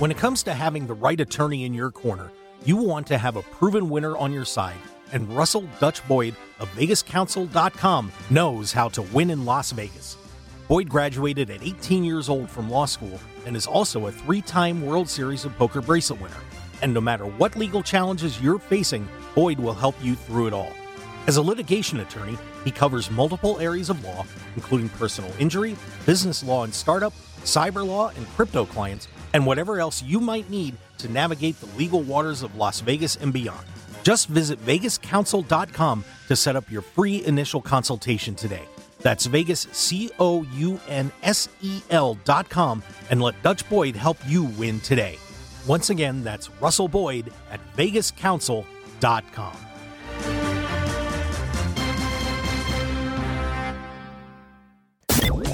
When it comes to having the right attorney in your corner, you want to have a proven winner on your side, and Russell Dutch Boyd of VegasCounsel.com knows how to win in Las Vegas. Boyd graduated at 18 years old from law school and is also a three time World Series of Poker bracelet winner. And no matter what legal challenges you're facing, Boyd will help you through it all. As a litigation attorney, he covers multiple areas of law, including personal injury, business law and startup, cyber law, and crypto clients, and whatever else you might need to navigate the legal waters of Las Vegas and beyond. Just visit VegasCounsel.com to set up your free initial consultation today. That's Vegas, C O U N S E L.com, and let Dutch Boyd help you win today. Once again, that's Russell Boyd at VegasCounsel.com.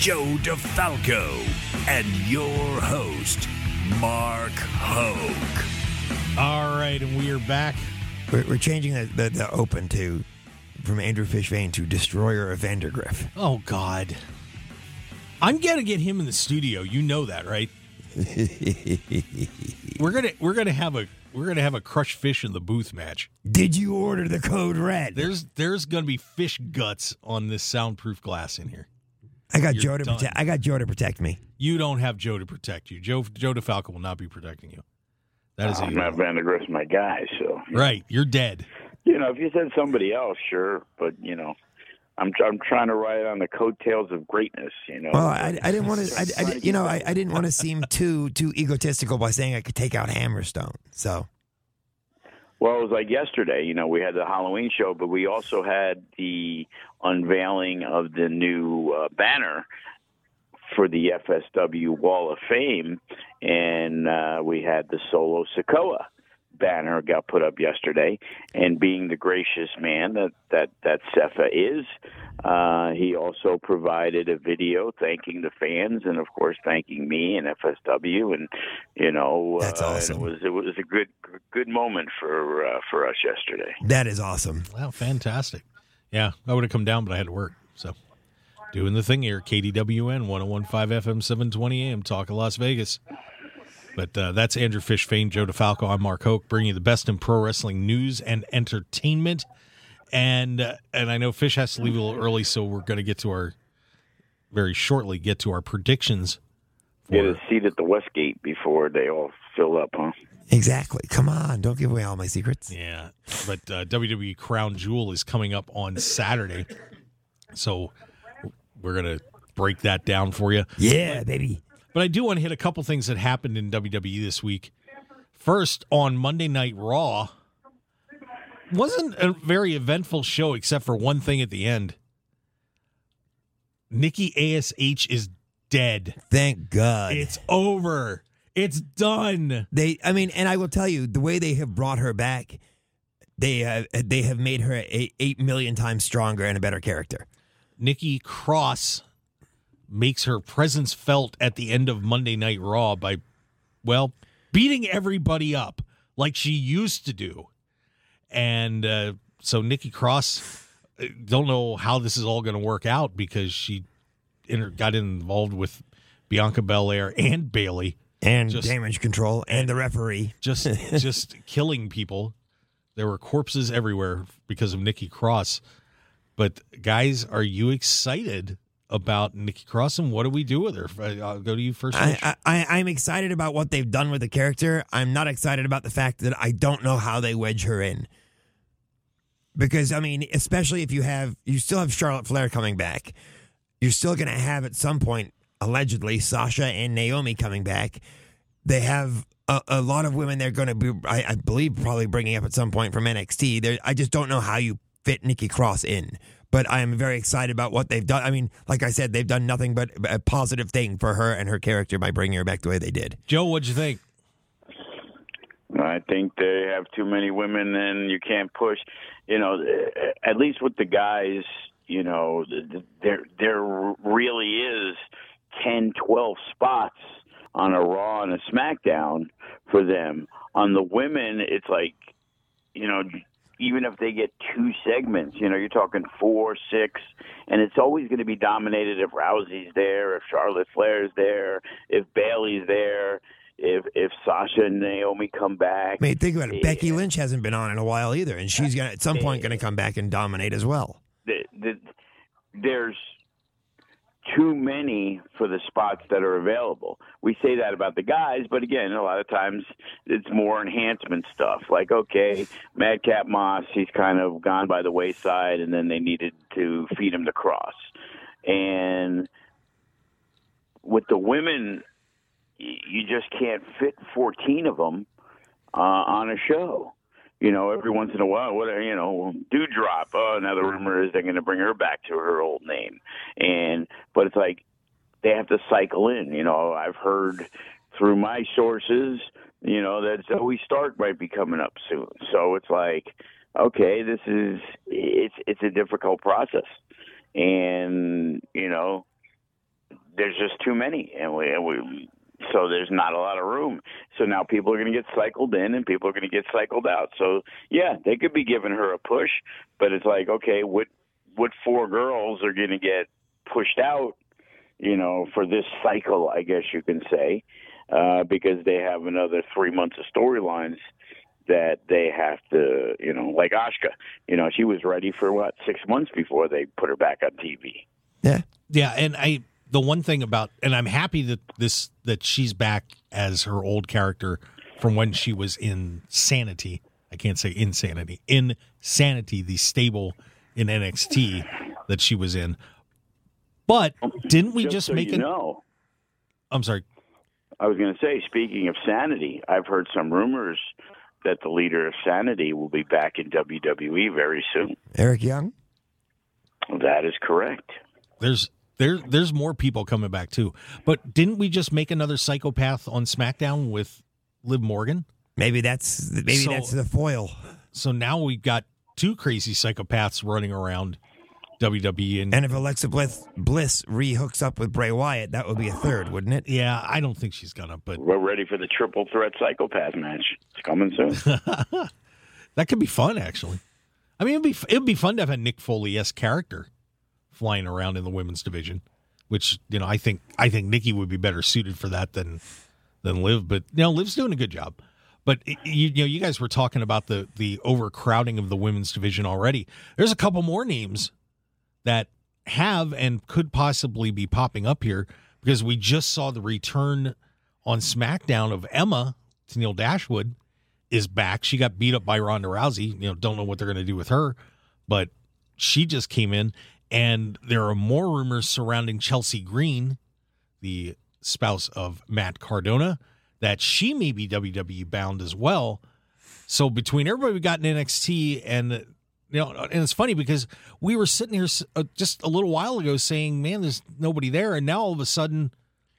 Joe DeFalco, and your host, Mark Hoke. All right, and we are back. We're, we're changing the, the, the open to from Andrew Fish Fain to Destroyer of Vandergriff. Oh God, I'm gonna get him in the studio. You know that, right? we're gonna we're gonna have a we're gonna have a crush fish in the booth match. Did you order the code red? There's there's gonna be fish guts on this soundproof glass in here. I got You're Joe to done. protect. I got Joe to protect me. You don't have Joe to protect you. Joe Joe DeFalco will not be protecting you. That is I'm a not Vandergriff's my guy, so right. You're dead. you know if you said somebody else, sure, but you know, I'm I'm trying to ride on the coattails of greatness. You know, Well, I, I didn't want to. I, I, you know, I, I didn't want to seem too too egotistical by saying I could take out Hammerstone. So Well, it was like yesterday. You know, we had the Halloween show, but we also had the unveiling of the new uh, banner for the FSW Wall of Fame, and uh, we had the Solo Sikoa banner got put up yesterday. And being the gracious man that that that Cefa is, uh, he also provided a video thanking the fans, and of course thanking me and FSW, and you know, That's uh, awesome. And it was it was a good good moment for uh, for us yesterday. that is awesome. Wow, fantastic. Yeah, I would have come down, but I had to work. So doing the thing here, KDWN 1015 FM 720 AM, Talk of Las Vegas. But uh, that's Andrew Fish Fain, Joe DeFalco. I'm Mark Hoke, bringing you the best in pro wrestling news and entertainment. And uh, and I know Fish has to leave a little early, so we're going to get to our very shortly get to our predictions. Get a seat at the Westgate before they all fill up, huh? Exactly. Come on, don't give away all my secrets. Yeah, but uh, WWE Crown Jewel is coming up on Saturday, so we're gonna break that down for you. Yeah, baby. But I do want to hit a couple things that happened in WWE this week. First, on Monday Night Raw, wasn't a very eventful show except for one thing at the end. Nikki Ash is dead. Thank God. It's over. It's done. They, I mean, and I will tell you, the way they have brought her back, they have they have made her a, eight million times stronger and a better character. Nikki Cross makes her presence felt at the end of Monday Night Raw by, well, beating everybody up like she used to do. And uh, so Nikki Cross, uh, don't know how this is all going to work out because she inter- got involved with Bianca Belair and Bayley, And Just- damage control and the referee. just just killing people. There were corpses everywhere because of Nikki Cross. But guys, are you excited about Nikki Cross and what do we do with her? I'll go to you first. I, I, I'm excited about what they've done with the character. I'm not excited about the fact that I don't know how they wedge her in. Because I mean, especially if you have you still have Charlotte Flair coming back, you're still going to have at some point allegedly Sasha and Naomi coming back. They have a, a lot of women they're going to be, I, I believe, probably bringing up at some point from NXT. There, I just don't know how you fit Nikki Cross in. But I am very excited about what they've done. I mean, like I said, they've done nothing but a positive thing for her and her character by bringing her back the way they did. Joe, what'd you think? I think they have too many women, and you can't push. You know, at least with the guys, you know, there there really is 10, 12 spots on a Raw and a SmackDown for them. On the women, it's like, you know, even if they get two segments, you know, you're talking four, six, and it's always going to be dominated if Rousey's there, if Charlotte Flair's there, if Bayley's there, if if Sasha and Naomi come back. I mean, think about it. Becky Lynch hasn't been on in a while either, and she's gonna at some point going to come back and dominate as well. The, the, there's too many for the spots that are available. We say that about the guys, but again, a lot of times it's more enhancement stuff. Like, okay, Madcap Moss, he's kind of gone by the wayside, and then they needed to feed him the cross. And with the women, you just can't fit 14 of them uh, on a show you know, every once in a while, what you know, Doudrop. Oh, another rumor is they're going to bring her back to her old name, and but it's like they have to cycle in. You know, I've heard through my sources, you know, that Zoey Stark might be coming up soon. So it's like, okay, this is it's it's a difficult process, and you know, there's just too many, and we and we so there's not a lot of room. So now people are going to get cycled in and people are going to get cycled out. So yeah, they could be giving her a push, but it's like, okay, what what four girls are going to get pushed out, you know, for this cycle, I guess you can say, uh, because they have another three months of storylines that they have to, you know, like Asuka, you know, she was ready for what six months before they put her back on TV. Yeah, yeah, and I the one thing about and I'm happy that this that she's back as her old character from when she was in Sanity. I can't say insanity. In Sanity, the stable in NXT that she was in. But didn't we just, just so make you No. I'm sorry. I was going to say, speaking of Sanity, I've heard some rumors that the leader of Sanity will be back in WWE very soon. Eric Young. That is correct. There's there there's more people coming back too. But didn't we just make another psychopath on SmackDown with Liv Morgan? Maybe that's maybe So- that's the foil. So now we've got two crazy psychopaths running around WWE and, And if Alexa Bliss, Bliss rehooks up with Bray Wyatt, that would be a third, wouldn't it? yeah, I don't think she's gonna, but We're ready for the triple threat psychopath match. It's coming soon. that could be fun actually. I mean, it'd be it'd be fun to have a Mick Foley esque character flying around in the women's division, which you know I think I think Nikki would be better suited for that than than Liv. But you know, Liv's doing a good job. But you, you know, you guys were talking about the the overcrowding of the women's division already. There's a couple more names that have and could possibly be popping up here because we just saw the return on SmackDown of Emma Neil Dashwood is back. She got beat up by Ronda Rousey. You know, don't know what they're going to do with her, but she just came in, and there are more rumors surrounding Chelsea Green, the spouse of Matt Cardona, that she may be WWE bound as well. So between everybody we got in NXT and you know, and it's funny because we were sitting here uh, just a little while ago saying, "Man, there's nobody there," and now all of a sudden,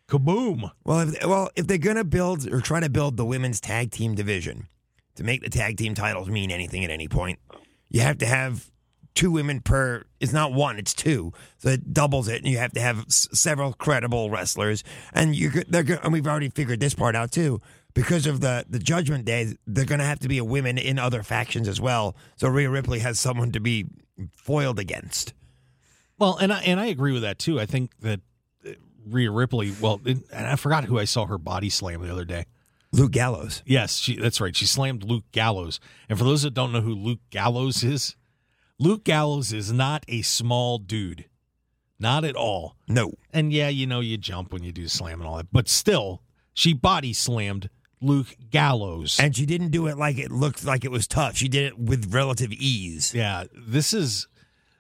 kaboom! Well, if, well, if they're gonna build or try to build the women's tag team division to make the tag team titles mean anything at any point, you have to have two women per. It's not one; it's two, so it doubles it, and you have to have s- several credible wrestlers. And you they're and we've already figured this part out too. Because of the the Judgment Day, they're going to have to be a women in other factions as well. So Rhea Ripley has someone to be foiled against. Well, and I and I agree with that too. I think that uh, Rhea Ripley. Well, and I forgot who I saw her body slam the other day. Luke Gallows. Yes, she, that's right. She slammed Luke Gallows. And for those that don't know who Luke Gallows is, Luke Gallows is not a small dude, not at all. No. And yeah, you know you jump when you do slam and all that, but still, she body slammed Luke Gallows. And she didn't do it like it looked like it was tough. She did it with relative ease. yeah, this is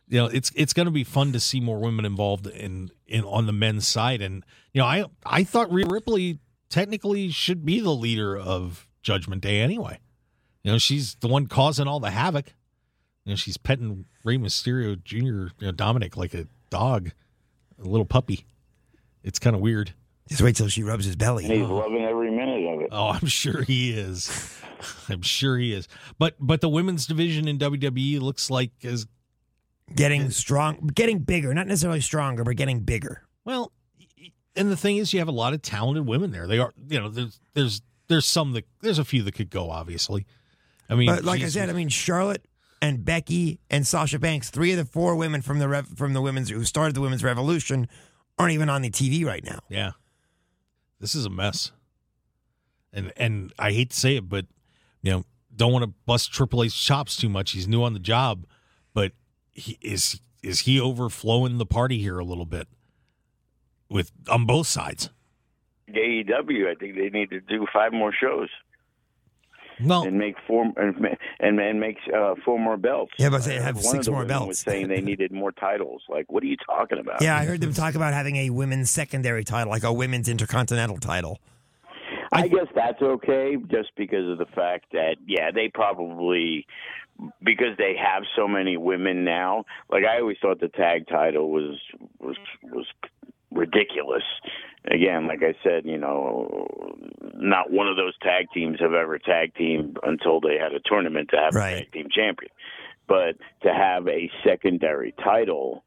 you know it's it's going to be fun to see more women involved in in on the men's side and you know I I thought Rhea Ripley technically should be the leader of Judgment Day anyway. You know, she's the one causing all the havoc. You know, she's petting Rey Mysterio Jr., you know, Dominic, like a dog, a little puppy. It's kind of weird. Just wait till she rubs his belly. And he's loving every minute of it. Oh, I'm sure he is. I'm sure he is. But but the women's division in WWE looks like is Getting strong, getting bigger, not necessarily stronger, but getting bigger. well. And the thing is, you have a lot of talented women there. They are, you know, there's there's there's some that there's a few that could go. Obviously, I mean, But like I said, I mean Charlotte and Becky and Sasha Banks, three of the four women from the rev- from the women's who started the women's revolution, aren't even on the TV right now. Yeah. This is a mess. And and I hate to say it, but you know, don't want to bust Triple H's chops too much. He's new on the job, but he is is he overflowing the party here a little bit with on both sides. AEW, I think they need to do five more shows Well, and make four and and, and make uh, four more belts. Yeah, but they have One six the more women Was saying they needed more titles. Like, what are you talking about? Yeah, I heard them talk about having a women's secondary title, like a women's intercontinental title. I guess that's okay, just because of the fact that yeah, they probably because they have so many women now. Like I always thought the tag title was was was ridiculous. Again, like I said, you know, not one of those tag teams have ever tag teamed until they had a tournament to have Right. a tag team champion. But to have a secondary title,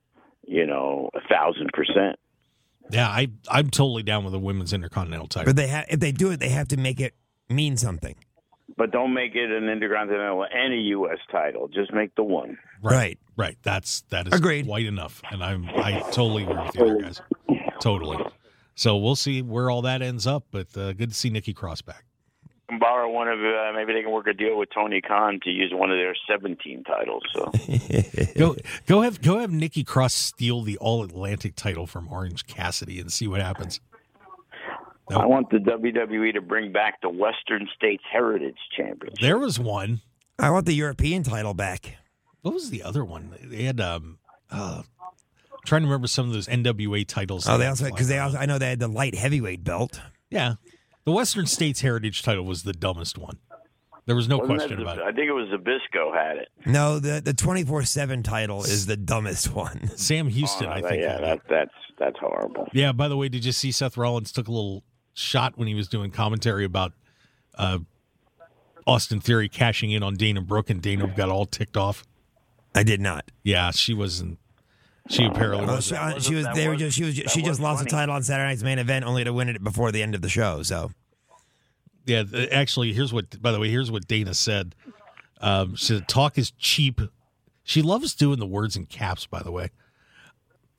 you know, a thousand percent. yeah, I I'm totally down with the women's intercontinental title. But they ha- if they do it, they have to make it mean something. But don't make it an intercontinental and a U.S. title. Just make the one. Right. Right. That's that is Agreed. quite enough. And I'm I totally agree with you guys. Totally. So we'll see where all that ends up, but uh, good to see Nikki Cross back. can borrow one of uh, maybe they can work a deal with Tony Khan to use one of their 17 titles. So Go go have go have Nikki Cross steal the All Atlantic title from Orange Cassidy and see what happens. I want the WWE to bring back the Western States Heritage Championship. There was one. I want the European title back. What was the other one? They had um uh trying to remember some of those NWA titles. Oh, they also because they also I know they had the light heavyweight belt. Yeah. The Western States Heritage title was the dumbest one. There was no Wasn't question that about it. I think it was Zbyszko had it. No, the the twenty four seven title is the dumbest one. Sam Houston, Oh, I think. yeah, that, that's that's horrible. Yeah, by the way, did you see Seth Rollins took a little shot when he was doing commentary about uh, Austin Theory cashing in on Dana Brooke and Dana got all ticked off? I did not. Yeah, she wasn't. She apparently was. she, uh, wasn't- was. that They were was- just. She was. that She just was lost the funny. title on Saturday night's main event, only to win it before the end of the show. So Yeah, th- actually, here's what. By the way, here's what Dana said. Um, she said, "Talk is cheap." She loves doing the words in caps. By the way,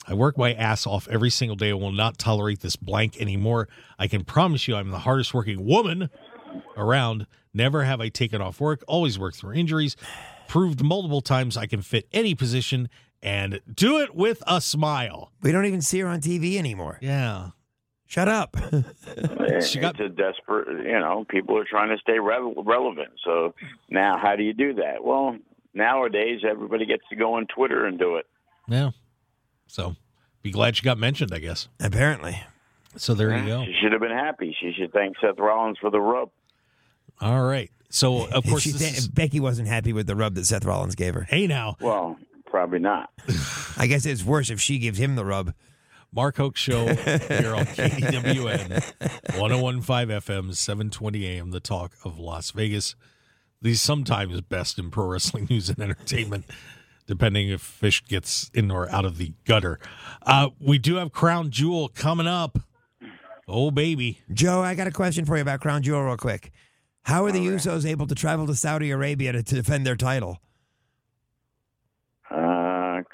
I work my ass off every single day. I will not tolerate this blank anymore. I can promise you, I'm the hardest working woman around. Never have I taken off work. Always worked through injuries. Proved multiple times I can fit any position and do it with a smile. we don't even see her on TV anymore. Yeah. Shut up. She got- it's a desperate, you know, people are trying to stay re- relevant. So now, how do you do that? Well, nowadays everybody gets to go on Twitter and do it. Yeah. So be glad she got mentioned, I guess. Apparently, So there you go. She should have been happy. She should thank Seth Rollins for the rub. All right. So of course, she this is, Becky wasn't happy with the rub that Seth Rollins gave her. hey now, Well, probably not. I guess it's worse if she gives him the rub. Mark Hoke Show here on KDWN 1015 FM, 720 AM, the talk of Las Vegas. These sometimes best in pro wrestling news and entertainment, depending if Fish gets in or out of the gutter. Uh, we do have Crown Jewel coming up. Oh, baby. Joe, I got a question for you about Crown Jewel, real quick. How are the Usos able to travel to Saudi Arabia to, to defend their title?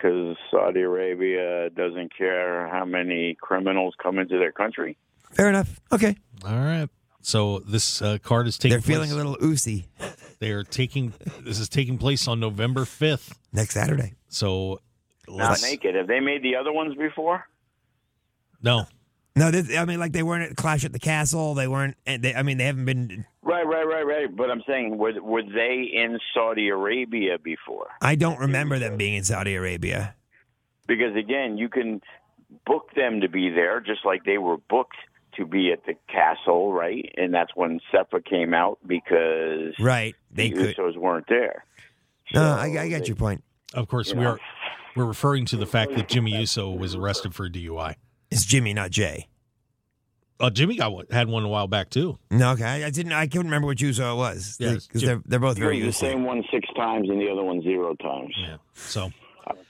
Because Saudi Arabia doesn't care how many criminals come into their country. Fair enough. Okay, All right. So this uh, card is taking they're feeling place. a little oozy They are taking this is taking place on November 5th. next Saturday. So Not let's- naked. Have they made the other ones before? No. No, this, I mean, like they weren't at Clash at the Castle. They weren't. Eh, they, I mean, they haven't been. Right, right, right, right. But I'm saying, were, were they in Saudi Arabia before? I don't remember them being in Saudi Arabia. Because again, you can book them to be there, just like they were booked to be at the castle, right? And that's when SEPA came out because Right? They the could. Usos weren't there. No, I, I get your point. Of course, You we know. are we're referring to the fact that Jimmy Uso was arrested for a DUI. It's Jimmy, not Jay. Uh, Jimmy got one, had one a while back too. No, okay. I, I didn't. I couldn't remember which Uso it was. Yeah, because Jim- they're they're both very the same one six times and the other one zero times. Yeah. So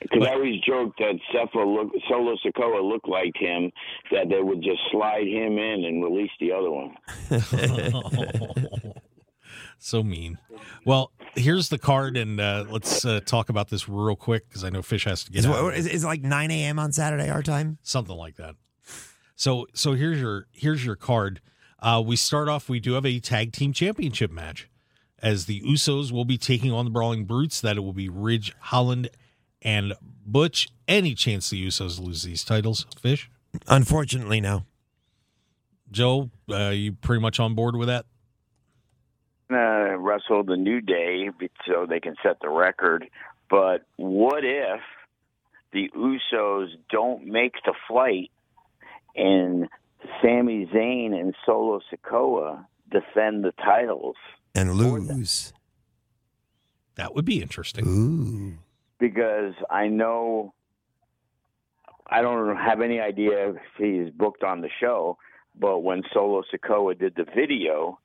Because I always joked that Cepha look, Solo Sikoa looked like him, that they would just slide him in and release the other one. so mean. Well, here's the card, and uh, let's uh, talk about this real quick because I know Fish has to get Is, out. is, is it like 9 a.m. on Saturday our time? something like that. So so here's your here's your card. Uh, we start off. We do have a tag team championship match, as the Usos will be taking on the Brawling Brutes. That it will be Ridge Holland and Butch. Any chance the Usos lose these titles? Fish, Unfortunately, no. Joe, uh, you pretty much on board with that? Uh, wrestle the New Day so they can set the record. But what if the Usos don't make the flight and Sami Zayn and Solo Sikoa defend the titles? And lose. That would be interesting. Ooh. because I know I don't have any idea if he's booked on the show, but when Solo Sikoa did the video,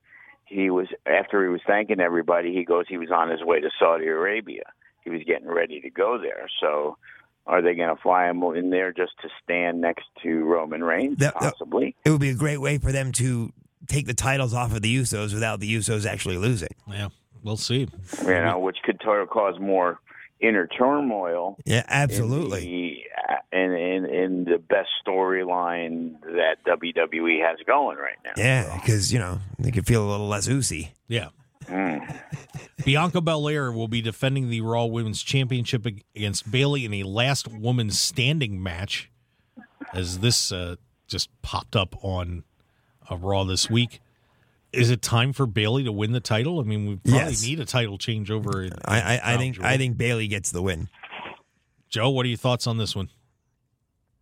he was after he was thanking everybody, he goes he was on his way to Saudi Arabia. He was getting ready to go there. So are they going to fly him in there just to stand next to Roman Reigns? That- that- Possibly. It would be a great way for them to take the titles off of the Usos without the Usos actually losing. Yeah, we'll see. You know, which could t- cause more inner turmoil Yeah, absolutely. And the, in, in in the best storyline that WWE has going right now. Yeah, because, you know, they could feel a little less oozy. Yeah. Mm. Bianca Belair will be defending the Raw Women's Championship against Bayley in a last woman standing match, as this uh, just popped up on uh, Raw this week. Is it time for Bayley to win the title? I mean, we probably Yes. need a title changeover. I, I, I think Jewel. I think Bayley gets the win. Joe, what are your thoughts on this one?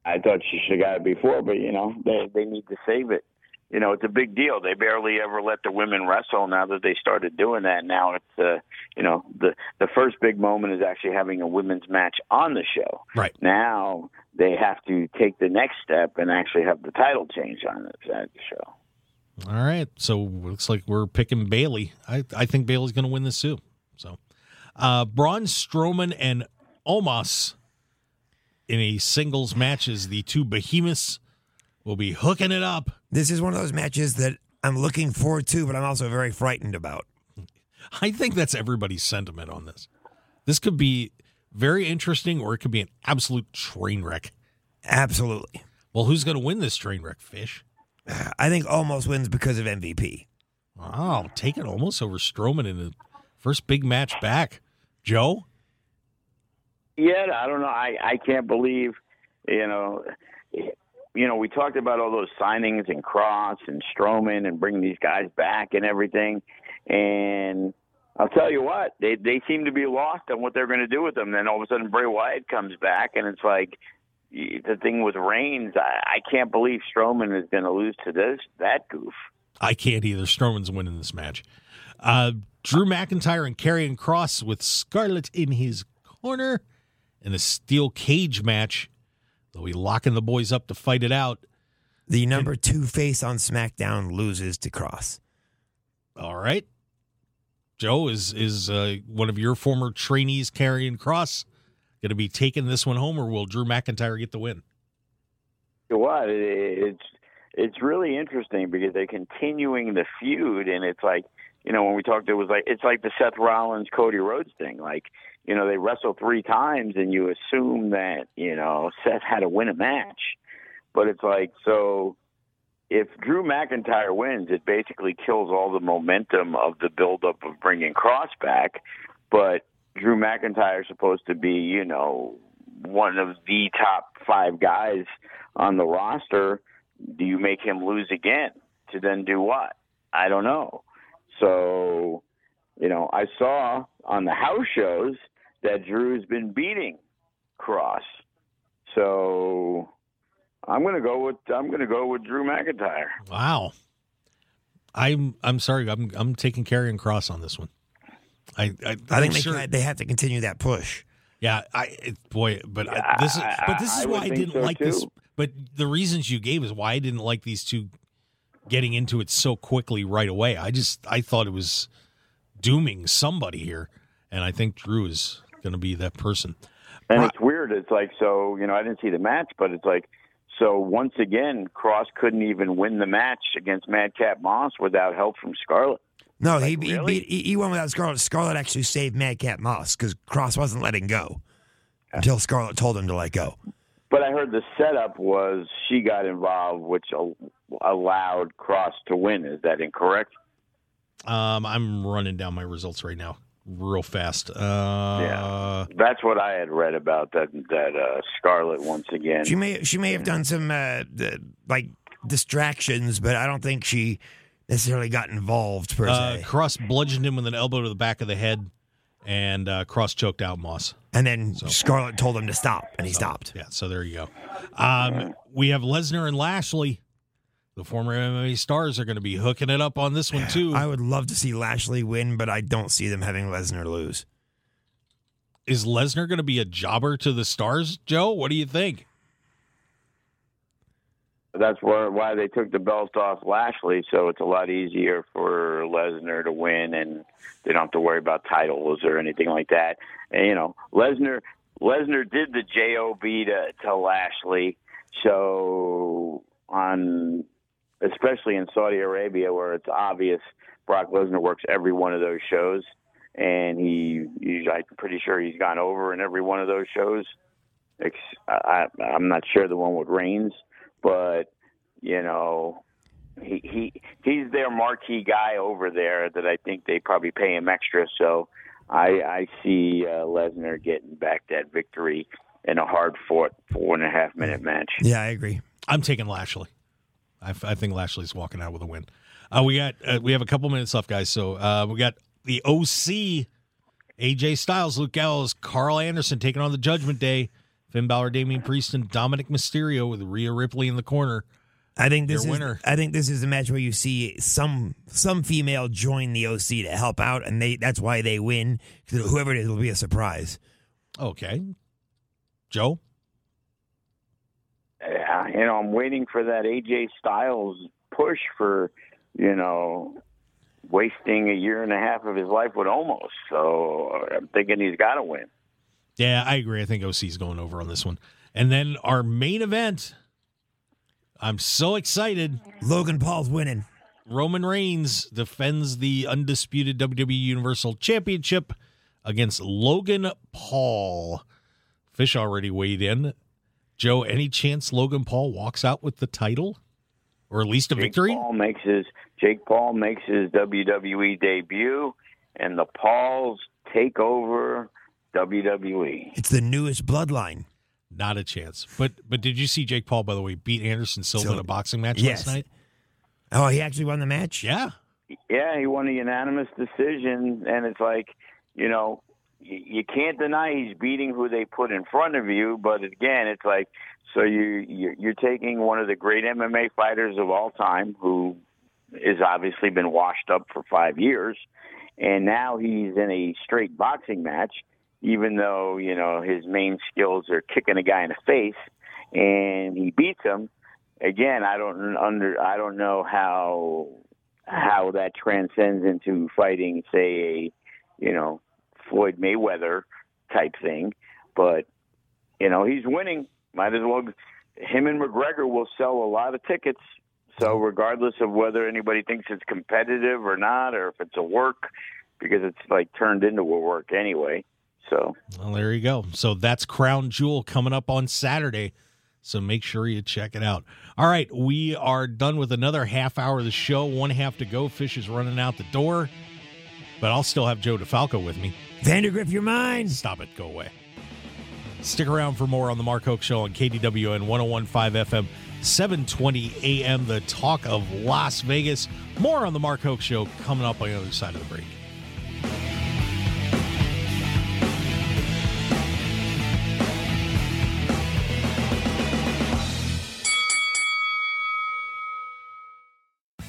I thought she should have got it before, but you know they they need to save it. You know it's a big deal. They barely ever let the women wrestle. Now that they started doing that, now it's uh, you know the the first big moment is actually having a women's match on the show. Right. Now they have to take the next step and actually have the title change on the show. All right, so looks like we're picking Bayley. I I think Bayley's going to win this too. So, uh, Braun Strowman and Omos in a singles match as the two behemoths will be hooking it up. This is one of those matches that I'm looking forward to, but I'm also very frightened about. I think that's everybody's sentiment on this. This could be very interesting, or it could be an absolute train wreck. Absolutely. Well, who's going to win this train wreck, Fish? I think Omos wins because of MVP. Oh, take it Omos over Strowman in the first big match back. Joe? Yeah, I don't know. I I can't believe, you know, you know, we talked about all those signings and Kross and Strowman and bringing these guys back and everything, and I'll tell you what, they they seem to be lost on what they're going to do with them. Then all of a sudden, Bray Wyatt comes back, and it's like y- the thing with Reigns. I, I can't believe Strowman is going to lose to this that goof. I can't either. Strowman's winning this match. Uh, Drew McIntyre and Karrion Kross with Scarlett in his corner in a steel cage match. They'll be locking the boys up to fight it out. The number two face on SmackDown loses to Kross. All right. Joe is is uh, one of your former trainees, Karrion Kross, going to be taking this one home, or will Drew McIntyre get the win? What? It's it's really interesting because they're continuing the feud, and it's like you know when we talked, it was like it's like the Seth Rollins Cody Rhodes thing. Like you know they wrestle three times, and you assume that you know Seth had to win a match, but it's like so. If Drew McIntyre wins, it basically kills all the momentum of the buildup of bringing Kross back. But Drew McIntyre is supposed to be, you know, one of the top five guys on the roster. Do you make him lose again to then do what? I don't know. So, you know, I saw on the house shows that Drew's been beating Kross. So I'm going to go with I'm going to go with Drew McIntyre. Wow. I'm I'm sorry. I'm I'm taking Karrion Kross on this one. I I, I think I'm they, sure, ca- they have to continue that push. Yeah, I it, boy, but I, this is but this is would why I didn't so, like this. But the reasons you gave is why I didn't like these two getting into it so quickly right away. I just I thought it was dooming somebody here, and I think Drew is going to be that person. And Right. it's weird. It's like so, you know, I didn't see the match, but it's like so once again, Kross couldn't even win the match against Madcap Moss without help from Scarlett. No, he, Like, he really? beat he, he won without Scarlett. Scarlett actually saved Madcap Moss because Kross wasn't letting go until Scarlett told him to let go. But I heard the setup was she got involved, which allowed Kross to win. Is that incorrect? Um, I'm running down my results right now, real fast. Uh, Yeah. That's what I had read about that. That uh, Scarlett once again. She may she may have done some uh, like distractions, but I don't think she necessarily got involved per uh, se. Kross bludgeoned him with an elbow to the back of the head, and uh, Kross choked out Moss. And then Scarlett told him to stop, and he stopped. Yeah, so there you go. Um, we have Lesnar and Lashley. The former MMA stars are going to be hooking it up on this one too. I would love to see Lashley win, but I don't see them having Lesnar lose. Is Lesnar going to be a jobber to the stars, Joe? What do you think? That's why they took the belt off Lashley, so it's a lot easier for Lesnar to win, and they don't have to worry about titles or anything like that. And you know, Lesnar Lesnar did the job to to Lashley, so on especially in Saudi Arabia where it's obvious Brock Lesnar works every one of those shows, and he, he's I'm pretty sure he's gone over in every one of those shows. I- I'm not sure the one with Reigns, but you know, he he he's their marquee guy over there that I think they probably pay him extra. So I I see uh, Lesnar getting back that victory in a hard fought four and a half minute match. Yeah, I agree. I'm taking Lashley. I, I think Lashley's walking out with a win. Uh, we got uh, we have a couple minutes left, guys. So uh, we got the OC, AJ Styles, Luke Gallows, Karl Anderson taking on the Judgment Day, Finn Balor, Damian Priest, and Dominic Mysterio with Rhea Ripley in the corner. I think this Your is winner. I think this is a match where you see some some female join the OC to help out, and they that's why they win. Whoever it is will be a surprise. Okay, Joe. Yeah, you know, I'm waiting for that AJ Styles push for, you know, wasting a year and a half of his life with Omos. So I'm thinking he's got to win. Yeah, I agree. I think OC's going over on this one. And then our main event. I'm so excited. Logan Paul's winning. Roman Reigns defends the undisputed WWE Universal Championship against Logan Paul. Fish already weighed in. Joe, any chance Logan Paul walks out with the title? Or at least a Jake victory? Paul makes his Jake Paul makes his WWE debut, and the Pauls take over. WWE. It's the newest bloodline. Not a chance. But but did you see Jake Paul, by the way, beat Anderson Silva in a boxing match Yes. last night? Oh, he actually won the match. Yeah. Yeah, he won a unanimous decision, and it's like, you know, you, you can't deny he's beating who they put in front of you. But again, it's like, so you you're, you're taking one of the great MMA fighters of all time, who has obviously been washed up for five years, and now he's in a straight boxing match, even though you know his main skills are kicking a guy in the face, and he beats him. Again, I don't under I don't know how how that transcends into fighting, say, a you know Floyd Mayweather type thing. But you know he's winning. Might as well. Him and McGregor will sell a lot of tickets. So regardless of whether anybody thinks it's competitive or not, or if it's a work, because it's like turned into a work anyway. So Well, there you go. So that's Crown Jewel coming up on Saturday. So make sure you check it out. All right, we are done with another half hour of the show. One half to go. Fish is running out the door, but I'll still have Joe DeFalco with me. Vandergriff, your mind. Stop it. Go away. Stick around for more on the Mark Hoke Show on KDWN 1015 FM, 720 AM, the talk of Las Vegas. More on the Mark Hoke Show coming up on the other side of the break.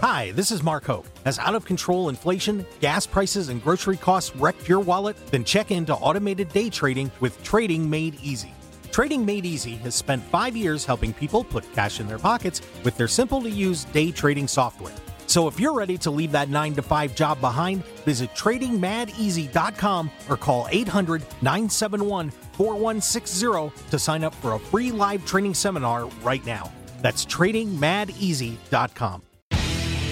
Hi, this is Mark Hoke. Has out of control inflation, gas prices, and grocery costs wrecked your wallet? Then check into automated day trading with Trading Made Easy. Trading Made Easy has spent five years helping people put cash in their pockets with their simple to use day trading software. So if you're ready to leave that 9 to 5 job behind, visit tradingmadeasy.com or call 800 971 4160 to sign up for a free live training seminar right now. That's tradingmadeasy.com.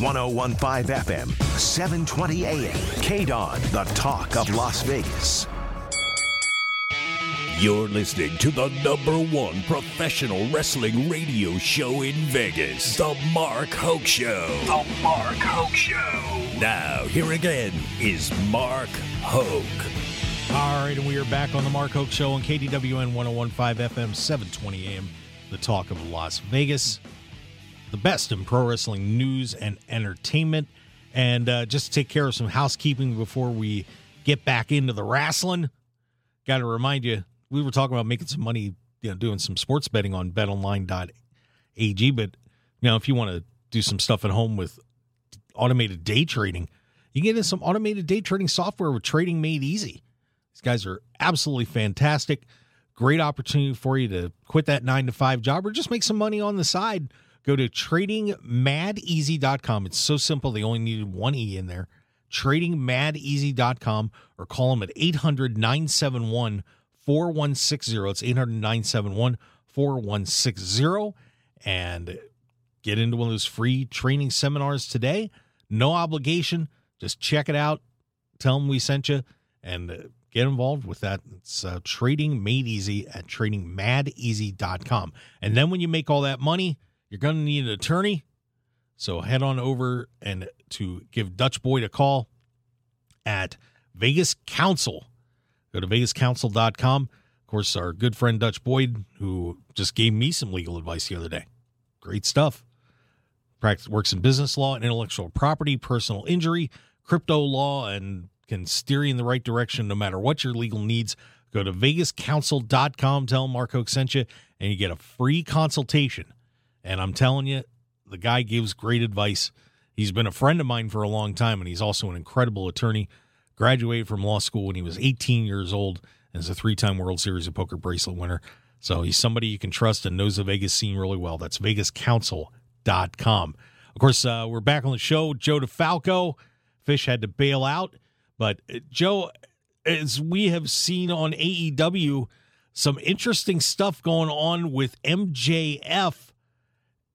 1015 FM, 720 AM. KDWN, the talk of Las Vegas. You're listening to the number one professional wrestling radio show in Vegas, The Mark Hoke Show. The Mark Hoke Show. Now, here again is Mark Hoke. All right, and we are back on the Mark Hoke Show on KDWN 1015 FM, 720 AM, the talk of Las Vegas. The best in pro wrestling news and entertainment. And uh, just to take care of some housekeeping before we get back into the wrestling, got to remind you, we were talking about making some money, you know, doing some sports betting on betonline.ag. But, you know, if you want to do some stuff at home with automated day trading, you get in some automated day trading software with Trading Made Easy. These guys are absolutely fantastic. Great opportunity for you to quit that nine to five job or just make some money on the side. Go to tradingmadeasy.com. It's so simple. They only needed one E in there. Tradingmadeasy.com or call them at 800 971 4160. It's 800 971 4160. And get into one of those free training seminars today. No obligation. Just check it out. Tell them we sent you and get involved with that. It's uh, trading made easy at tradingmadeasy.com. And then when you make all that money, you're going to need an attorney. So head on over and to give Dutch Boyd a call at Vegas Counsel. Go to vegascounsel.com. Of course, our good friend Dutch Boyd, who just gave me some legal advice the other day. Great stuff. Practice works in business law and intellectual property, personal injury, crypto law, and can steer you in the right direction no matter what your legal needs. Go to vegascounsel.com, tell Mark Hoke sent you, and you get a free consultation. And I'm telling you, the guy gives great advice. He's been a friend of mine for a long time, and he's also an incredible attorney. Graduated from law school when he was 18 years old and is a three time World Series of Poker bracelet winner. So he's somebody you can trust and knows the Vegas scene really well. That's vegascounsel.com. Of course, uh, we're back on the show. Joe DeFalco. Fish had to bail out. But uh, Joe, as we have seen on AEW, some interesting stuff going on with MJF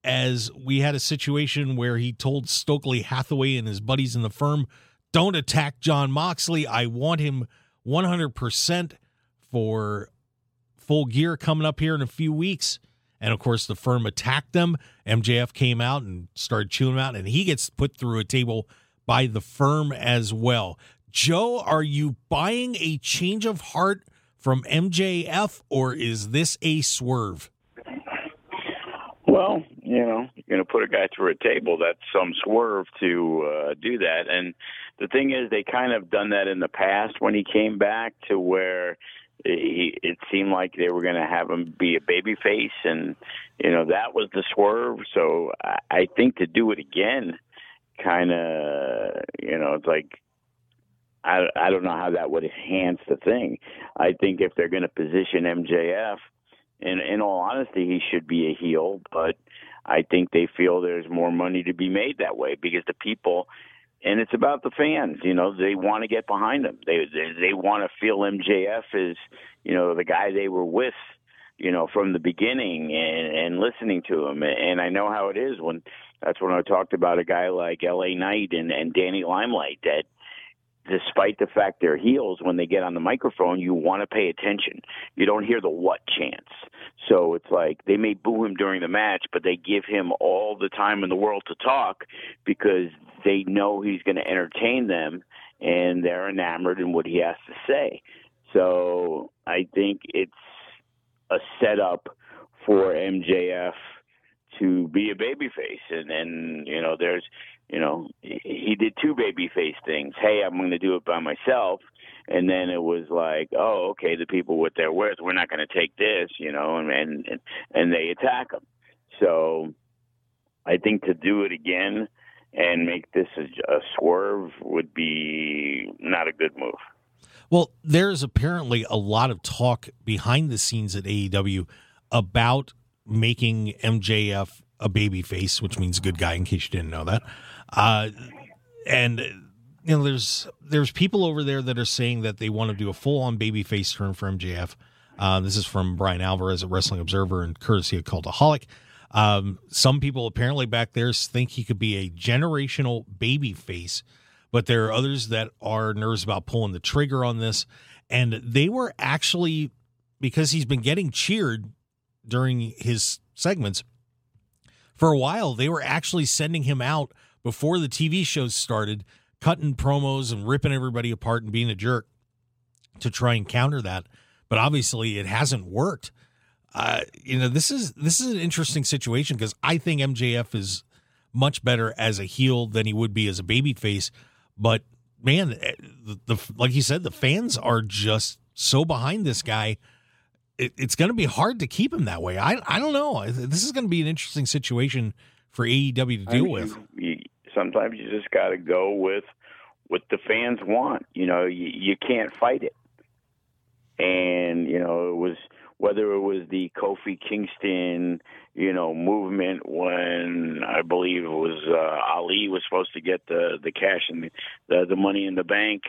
as we had a situation where he told Stokely Hathaway and his buddies in the firm, don't attack Jon Moxley. I want him 100% for full gear coming up here in a few weeks. And of course, the firm attacked them. MJF came out and started chewing him out, and he gets put through a table by the firm as well. Joe, are you buying a change of heart from MJF, or is this a swerve? Well, you know, you're going to put a guy through a table. That's some swerve to uh, do that. And the thing is, they kind of done that in the past when he came back to where he, it seemed like they were going to have him be a baby face, and you know that was the swerve. So I, I think to do it again, kind of, you know, it's like I I don't know how that would enhance the thing. I think if they're going to position MJF, in in all honesty, he should be a heel, but I think they feel there's more money to be made that way because the people and it's about the fans. You know, they want to get behind them. They they, they want to feel MJF is, you know, the guy they were with, you know, from the beginning and and listening to him. And I know how it is when that's when I talked about a guy like L.A. Knight and and Danny Limelight that despite the fact they're heels, when they get on the microphone, you want to pay attention. You don't hear the what chance. So it's like they may boo him during the match, but they give him all the time in the world to talk because they know he's going to entertain them and they're enamored in what he has to say. So I think it's a setup for MJF to be a babyface, and and you know there's you know he did two babyface things. Hey, I'm going to do it by myself, and then it was like, oh, okay, the people what they're with, we're not going to take this, you know, and and and they attack him. So I think to do it again and make this a, a swerve would be not a good move. Well, there's apparently a lot of talk behind the scenes at AEW about making MJF a baby face, which means good guy, in case you didn't know that. Uh, and you know, there's there's people over there that are saying that they want to do a full on baby face turn for MJF. Uh, this is from Bryan Alvarez at Wrestling Observer and courtesy of Cultaholic. Um, some people apparently back there think he could be a generational baby face, but there are others that are nervous about pulling the trigger on this. And they were actually, because he's been getting cheered during his segments, for a while, they were actually sending him out before the TV shows started, cutting promos and ripping everybody apart and being a jerk to try and counter that. But obviously, it hasn't worked uh, you know, this is this is an interesting situation because I think MJF is much better as a heel than he would be as a babyface. But man, eh, the, the like you said, the fans are just so behind this guy. It, it's going to be hard to keep him that way. I I don't know. This is going to be an interesting situation for AEW to deal I mean, with. Sometimes you just got to go with what the fans want. You know, you, you can't fight it. And you know, it was whether it was the Kofi Kingston, you know, movement when I believe it was uh, Ali was supposed to get the the cash and the, the the money in the bank,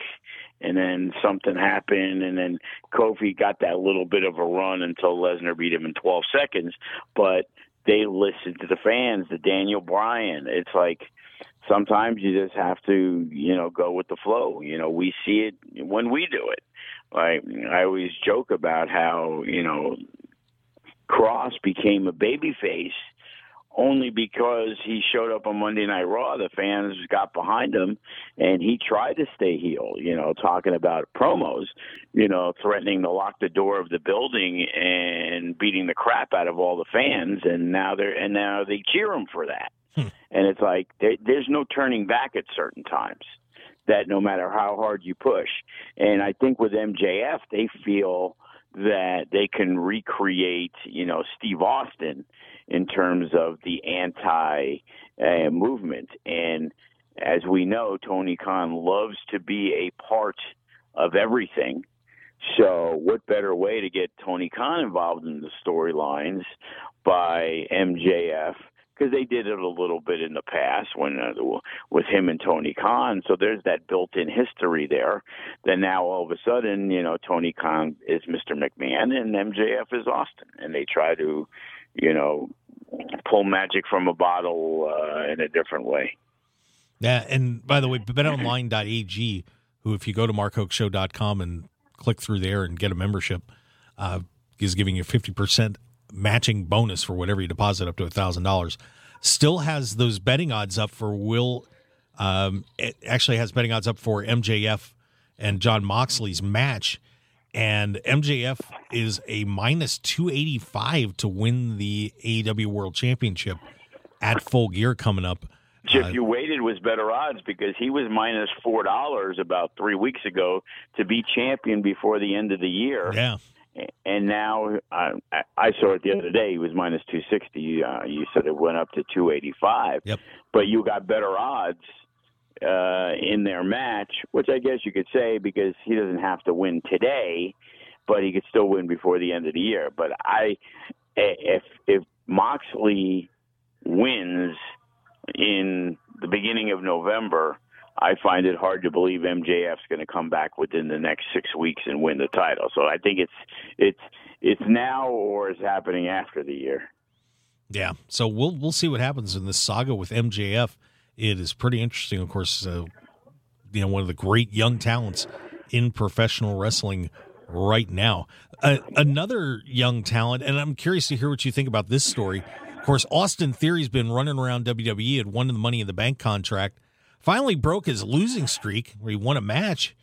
and then something happened, and then Kofi got that little bit of a run until Lesnar beat him in 12 seconds, but they listened to the fans, the Daniel Bryan. It's like sometimes you just have to, you know, go with the flow. You know, we see it when we do it. Like I always joke about how you know Cross became a babyface only because he showed up on Monday Night Raw. The fans got behind him, and he tried to stay heel. You know, talking about promos, you know, threatening to lock the door of the building and beating the crap out of all the fans. And now they're and now they cheer him for that. Hmm. And it's like there, there's no turning back at certain times that no matter how hard you push. And I think with MJF, they feel that they can recreate, you know, Steve Austin in terms of the anti uh, movement. And as we know, Tony Khan loves to be a part of everything. So, what better way to get Tony Khan involved in the storylines by MJF because they did it a little bit in the past when uh, with him and Tony Khan. So there's that built-in history there. Then now all of a sudden, you know, Tony Khan is Mr. McMahon and MJF is Austin, and they try to, you know, pull magic from a bottle uh, in a different way. Yeah, and by the way, betonline.ag, who if you go to markhokeshow.com and click through there and get a membership, uh, is giving you 50% matching bonus for whatever you deposit up to a thousand dollars. Still has those betting odds up for Will. Um, it actually has betting odds up for MJF and Jon Moxley's match, and MJF is a minus two eighty five to win the AEW World Championship at Full Gear coming up. If Uh, you waited, was better odds because he was minus four dollars about three weeks ago to be champion before the end of the year. Yeah. And now I- I saw it the other day. He was minus two sixty. Uh, you said it went up to two eighty five. Yep. But you got better odds uh, in their match, which I guess you could say because he doesn't have to win today, but he could still win before the end of the year. But I, if if Moxley wins in the beginning of November. I find it hard to believe MJF's going to come back within the next six weeks and win the title. So I think it's it's it's now or it's happening after the year. Yeah. So we'll we'll see what happens in this saga with MJF. It is pretty interesting, of course. Uh, you know, one of the great young talents in professional wrestling right now. Uh, another young talent, and I'm curious to hear what you think about this story. Of course, Austin Theory's been running around WWE, had won the Money in the Bank contract, finally broke his losing streak where he won a match,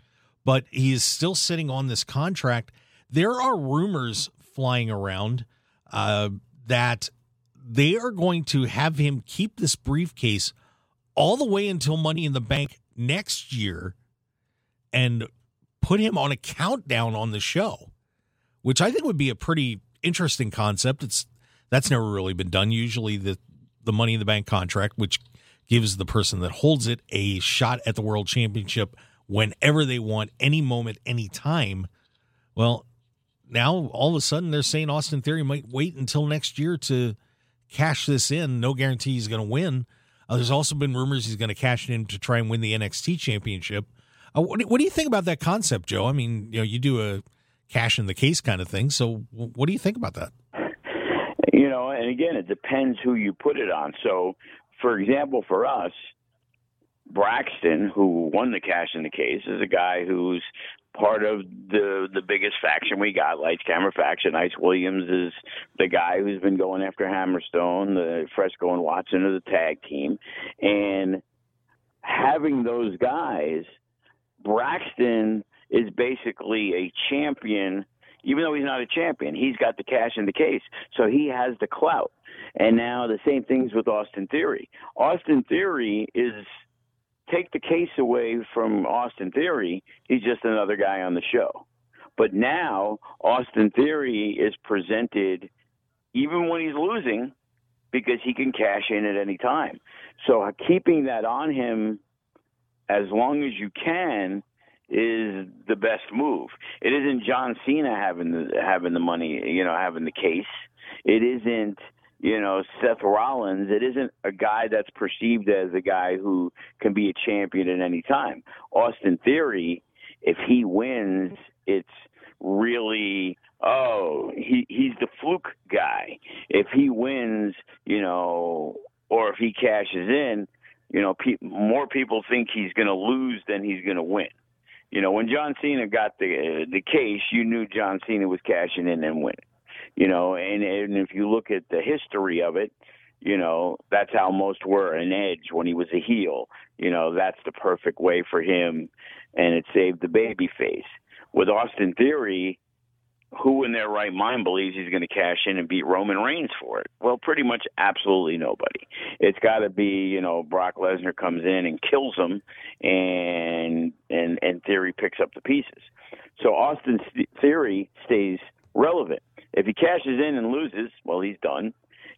but he is still sitting on this contract. There are rumors flying around uh, that they are going to have him keep this briefcase all the way until Money in the Bank next year and put him on a countdown on the show, which I think would be a pretty interesting concept. It's that's never really been done. Usually the the Money in the Bank contract, which gives the person that holds it a shot at the world championship whenever they want, any moment, any time. Well, now all of a sudden they're saying Austin Theory might wait until next year to cash this in. No guarantee he's going to win. Uh, there's also been rumors he's going to cash it in to try and win the NXT championship. Uh, what, what do you think about that concept, Joe? I mean, you know, you do a cash in the case kind of thing. So, what do you think about that? You know, and again, it depends who you put it on. So, for example, for us, Braxton, who won the cash in the case, is a guy who's part of the the biggest faction we got, Lights Camera Faction. Ice Williams is the guy who's been going after Hammerstone, the Fresco and Watson are the tag team, and having those guys, Braxton is basically a champion. Even though he's not a champion, he's got the cash in the case, so he has the clout. And now the same things with Austin Theory. Austin Theory is take the case away from Austin Theory, he's just another guy on the show. But now Austin Theory is presented even when he's losing because he can cash in at any time. So keeping that on him as long as you can is the best move. It isn't John Cena having the having the money, you know, having the case. It isn't you know, Seth Rollins, it isn't a guy that's perceived as a guy who can be a champion at any time. Austin Theory, if he wins, it's really oh, he he's the fluke guy. If he wins, you know, or if he cashes in, you know, pe- more people think he's going to lose than he's going to win. You know, when John Cena got the the case, you knew John Cena was cashing in and winning you know and and if you look at the history of it you know that's how most were an edge when he was a heel. You know that's the perfect way for him and it saved the baby face. With austin theory who in their right mind believes he's going to cash in and beat roman reigns for it? Well pretty much absolutely nobody. It's got to be you know brock lesnar comes in and kills him and and and theory picks up the pieces. So austin's theory stays relevant if he cashes in and loses, well, he's done.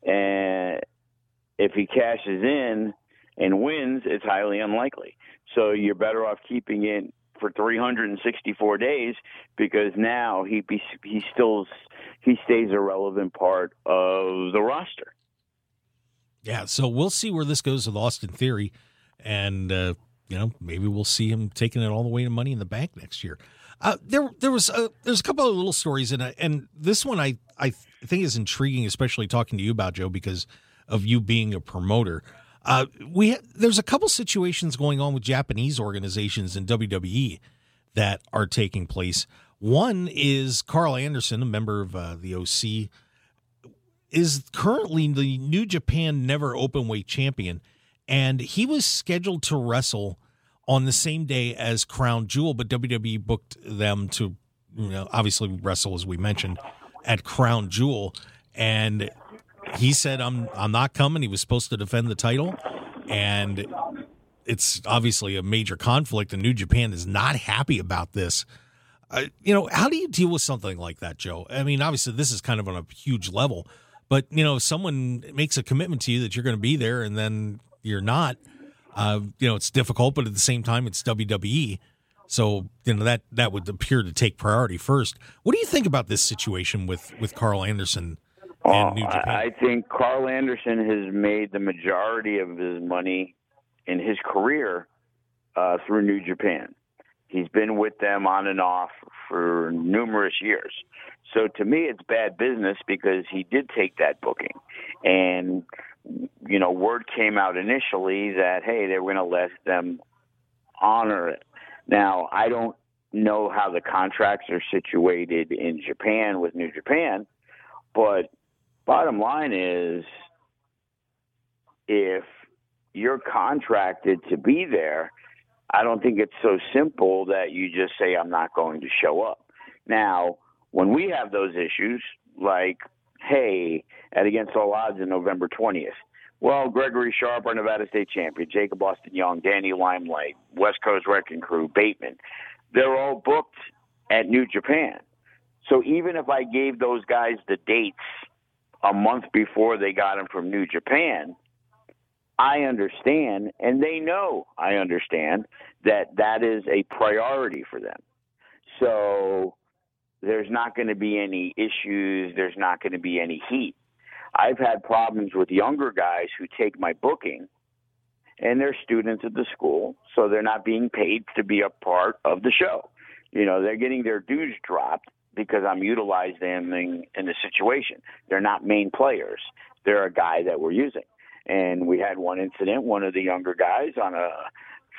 And if he cashes in and wins, it's highly unlikely. So you're better off keeping it for 364 days because now he be, he still he stays a relevant part of the roster. Yeah, so we'll see where this goes with Austin Theory, and uh, you know maybe we'll see him taking it all the way to Money in the Bank next year. Uh, there, there was a, there's a couple of little stories, and and this one I I think is intriguing, especially talking to you about Joe because of you being a promoter. Uh, we there's a couple situations going on with Japanese organizations in WWE that are taking place. One is Karl Anderson, a member of uh, the OC, is currently the New Japan Never Openweight champion, and he was scheduled to wrestle on the same day as Crown Jewel, but WWE booked them to, you know, obviously wrestle as we mentioned at Crown Jewel, and he said, "I'm I'm not coming." He was supposed to defend the title, and it's obviously a major conflict, and New Japan is not happy about this. Uh, you know, how do you deal with something like that, Joe? I mean, obviously, this is kind of on a huge level, but you know, if someone makes a commitment to you that you're going to be there, and then you're not. Uh, you know, it's difficult, but at the same time, it's WWE. So you know that that would appear to take priority first. What do you think about this situation with with Karl Anderson and Oh, New Japan? I I think Karl Anderson has made the majority of his money in his career uh, through New Japan. He's been with them on and off for numerous years. So to me, it's bad business because he did take that booking, and you know, word came out initially that hey, they were going to let them honor it. Now, I don't know how the contracts are situated in Japan with New Japan, but bottom line is if you're contracted to be there, I don't think it's so simple that you just say, I'm not going to show up. Now, when we have those issues, like, hey, at Against All Odds in November 20th, well, Gregory Sharp, our Nevada State champion, Jacob Austin Young, Danny Limelight, West Coast Wrecking Crew, Bateman, they're all booked at New Japan. So even if I gave those guys the dates a month before they got them from New Japan, I understand, and they know I understand that that is a priority for them. So there's not going to be any issues. There's not going to be any heat. I've had problems with younger guys who take my booking, and they're students at the school, so they're not being paid to be a part of the show. You know, they're getting their dues dropped because I'm utilizing them in, in the situation. They're not main players. They're a guy that we're using. And we had one incident. One of the younger guys on a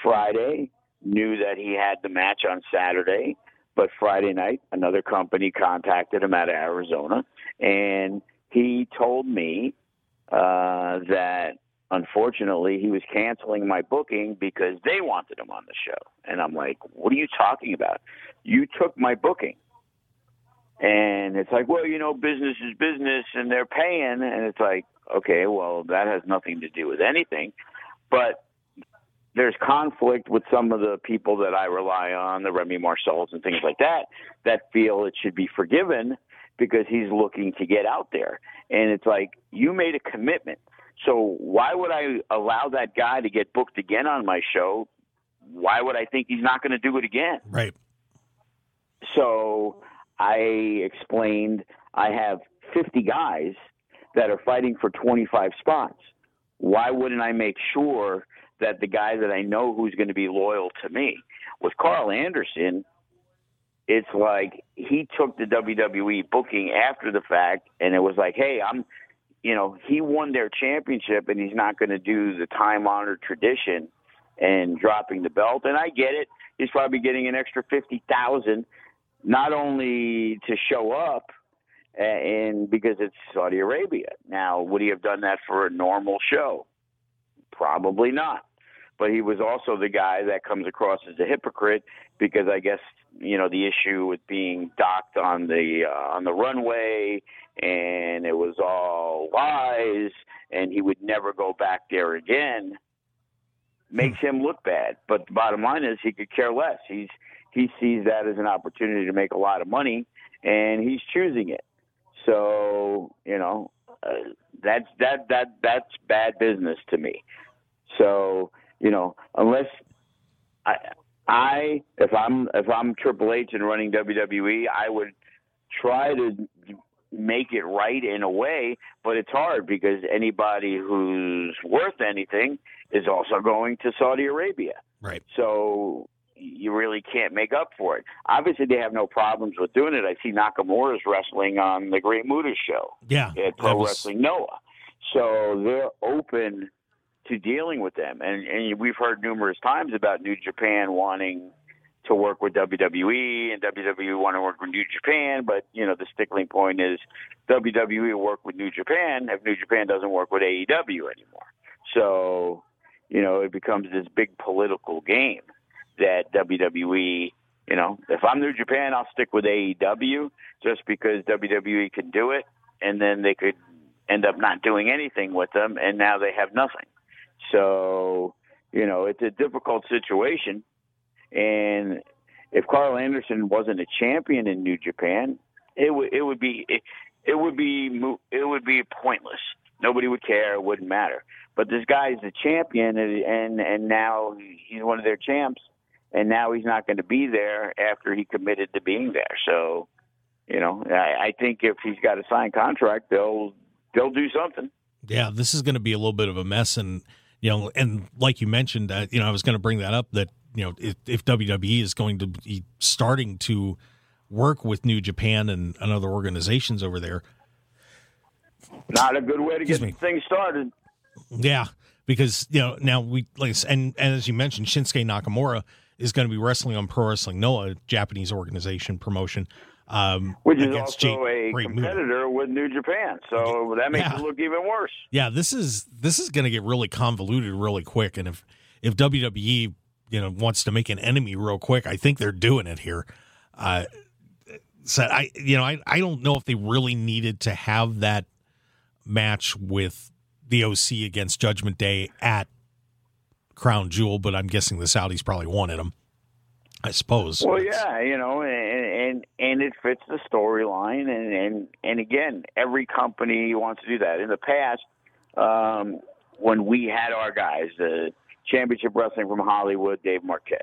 Friday knew that he had the match on Saturday, but Friday night another company contacted him out of Arizona, and he told me uh, that unfortunately he was canceling my booking because they wanted him on the show. And I'm like, what are you talking about? You took my booking. And it's like, well, you know, business is business and they're paying. And it's like, okay, well, that has nothing to do with anything. But there's conflict with some of the people that I rely on, the Remy Marcells and things like that, that feel it should be forgiven because he's looking to get out there. And it's like, you made a commitment. So why would I allow that guy to get booked again on my show? Why would I think he's not going to do it again? Right. So I explained I have 50 guys that are fighting for 25 spots. Why wouldn't I make sure that the guy that I know who's going to be loyal to me? With Karl Anderson, it's like he took the WWE booking after the fact, and it was like, hey, I'm, you know, he won their championship, and he's not going to do the time honored tradition and dropping the belt. And I get it; he's probably getting an extra fifty thousand, not only to show up, and because it's Saudi Arabia. Now, would he have done that for a normal show? Probably not. But he was also the guy that comes across as a hypocrite because I guess you know the issue with being docked on the uh, on the runway and it was all lies and he would never go back there again makes him look bad. But the bottom line is he could care less. He's he sees that as an opportunity to make a lot of money and he's choosing it. So, you know, uh, that's that that that's bad business to me. So, you know, unless I I if I'm if I'm Triple H and running WWE, I would try to make it right in a way, but it's hard because anybody who's worth anything is also going to Saudi Arabia. Right. So you really can't make up for it. Obviously, they have no problems with doing it. I see Nakamura's wrestling on the Great Muta show Yeah. at Pro was- Wrestling Noah. So they're open to dealing with them. And, and we've heard numerous times about New Japan wanting to work with WWE and WWE want to work with New Japan, but you know the stickling point is WWE will work with New Japan if New Japan doesn't work with AEW anymore. So, you know, it becomes this big political game that WWE, you know, if I'm New Japan, I'll stick with AEW just because WWE can do it, and then they could end up not doing anything with them, and now they have nothing. So, you know, it's a difficult situation. And if Karl Anderson wasn't a champion in New Japan, it would it would be it, it would be it would be pointless. Nobody would care. It wouldn't matter. But this guy's the champion, and and, and now he's one of their champs, and now he's not going to be there after he committed to being there. So, you know, I, I think if he's got a signed contract, they'll they'll do something. Yeah, this is going to be a little bit of a mess, and you know, and like you mentioned, that uh, you know, I was going to bring that up that you know, if, if WWE is going to be starting to work with New Japan and, and other organizations over there, not a good way to get things started. Yeah, because you know now we like and, and as you mentioned, Shinsuke Nakamura is going to be wrestling on Pro Wrestling Noah, a Japanese organization promotion, um, which is also Jake a competitor with New Japan. So that makes yeah. it look even worse. Yeah, this is this is going to get really convoluted really quick, and if if WWE you know wants to make an enemy real quick. I think they're doing it here. Uh, so I you know I I don't know if they really needed to have that match with the OC against Judgment Day at Crown Jewel, but I'm guessing the Saudis probably wanted them. I suppose. Well, yeah, you know, and and, and it fits the storyline, and, and and again, every company wants to do that. In the past, um, when we had our guys, the Championship Wrestling from Hollywood, Dave Marquez.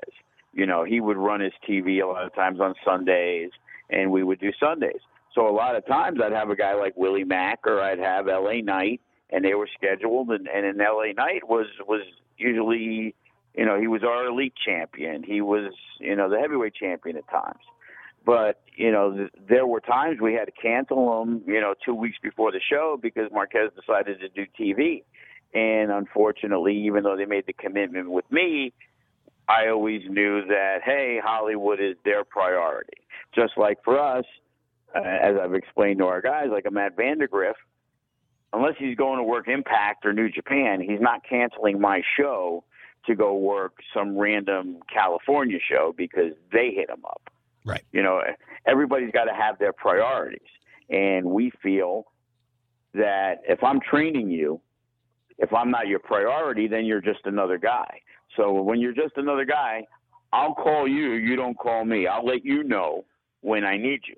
You know, he would run his TV a lot of times on Sundays, and we would do Sundays. So a lot of times I'd have a guy like Willie Mack, or I'd have LA Knight, and they were scheduled, and, and in LA Knight was was usually, you know, he was our elite champion. He was, you know, the heavyweight champion at times. But you know, th- there were times we had to cancel him, you know, two weeks before the show because Marquez decided to do TV. And unfortunately, even though they made the commitment with me, I always knew that, hey, Hollywood is their priority. Just like for us, uh, as I've explained to our guys, like a Matt Vandagriff, unless he's going to work Impact or New Japan, he's not canceling my show to go work some random California show because they hit him up. Right. You know, everybody's got to have their priorities. And we feel that if I'm training you, if I'm not your priority, then you're just another guy. So when you're just another guy, I'll call you. You don't call me. I'll let you know when I need you.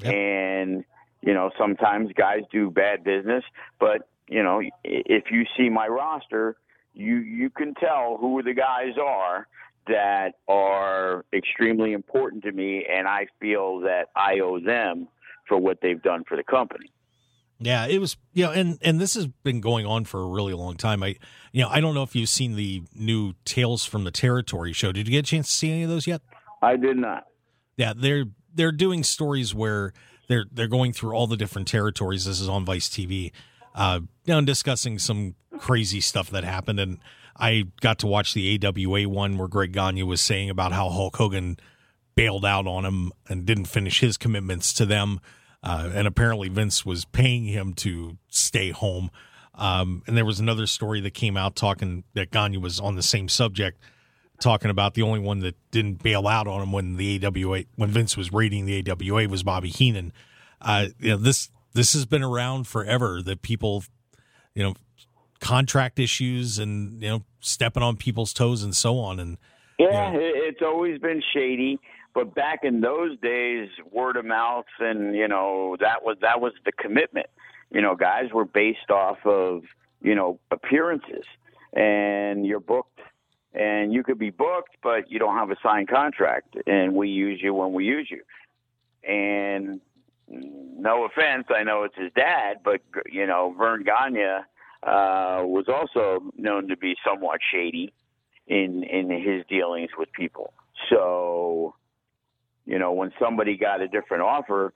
Yep. And you know, sometimes guys do bad business, but you know, if you see my roster, you you can tell who the guys are that are extremely important to me, and I feel that I owe them for what they've done for the company. Yeah, it was you know, and and this has been going on for a really long time. I you know, I don't know if you've seen the new Tales from the Territory show. Did you get a chance to see any of those yet? I did not. Yeah, they're they're doing stories where they're they're going through all the different territories. This is on Vice TV. Uh, know, discussing some crazy stuff that happened, and I got to watch the AWA one where Greg Gagne was saying about how Hulk Hogan bailed out on him and didn't finish his commitments to them. Uh, and apparently Vince was paying him to stay home. Um, and there was another story that came out talking that Gagne was on the same subject, talking about the only one that didn't bail out on him when the AWA when Vince was raiding the AWA was Bobby Heenan. Uh, you know this this has been around forever that people, you know, contract issues and you know stepping on people's toes and so on and yeah, you know. it's always been shady. But back in those days, word of mouth and you know that was that was the commitment. You know, guys were based off of you know appearances, and you're booked, and you could be booked, but you don't have a signed contract, and we use you when we use you. And no offense, I know it's his dad, but you know Verne Gagne uh, was also known to be somewhat shady in in his dealings with people. So you know, when somebody got a different offer,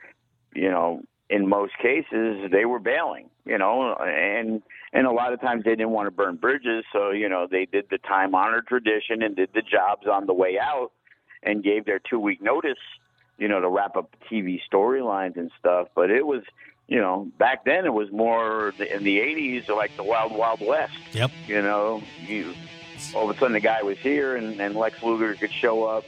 you know, in most cases they were bailing, you know, and and a lot of times they didn't want to burn bridges, so you know they did the time honored tradition and did the jobs on the way out and gave their two week notice, you know, to wrap up TV storylines and stuff. But it was, you know, back then it was more in the '80s, like the Wild Wild West. Yep. You know, you all of a sudden the guy was here and, and Lex Luger could show up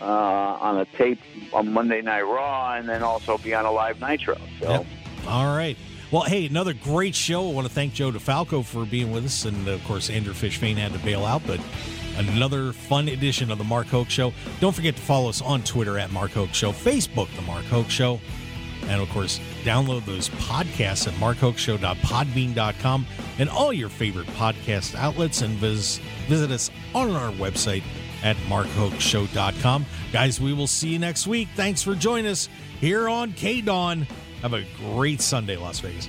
uh, on a tape on Monday Night Raw, and then also be on a live Nitro. So. Yep. All right. Well, hey, another great show. I want to thank Joe DeFalco for being with us. And of course, Andrew Fish Fain had to bail out, but another fun edition of the Mark Hoke Show. Don't forget to follow us on Twitter at Mark Hoke Show, Facebook, The Mark Hoke Show. And of course, download those podcasts at markhokeshow.podbean.com and all your favorite podcast outlets and vis- visit us on our website at markhokeshow.com. Guys, we will see you next week. Thanks for joining us here on KDWN. Have a great Sunday, Las Vegas.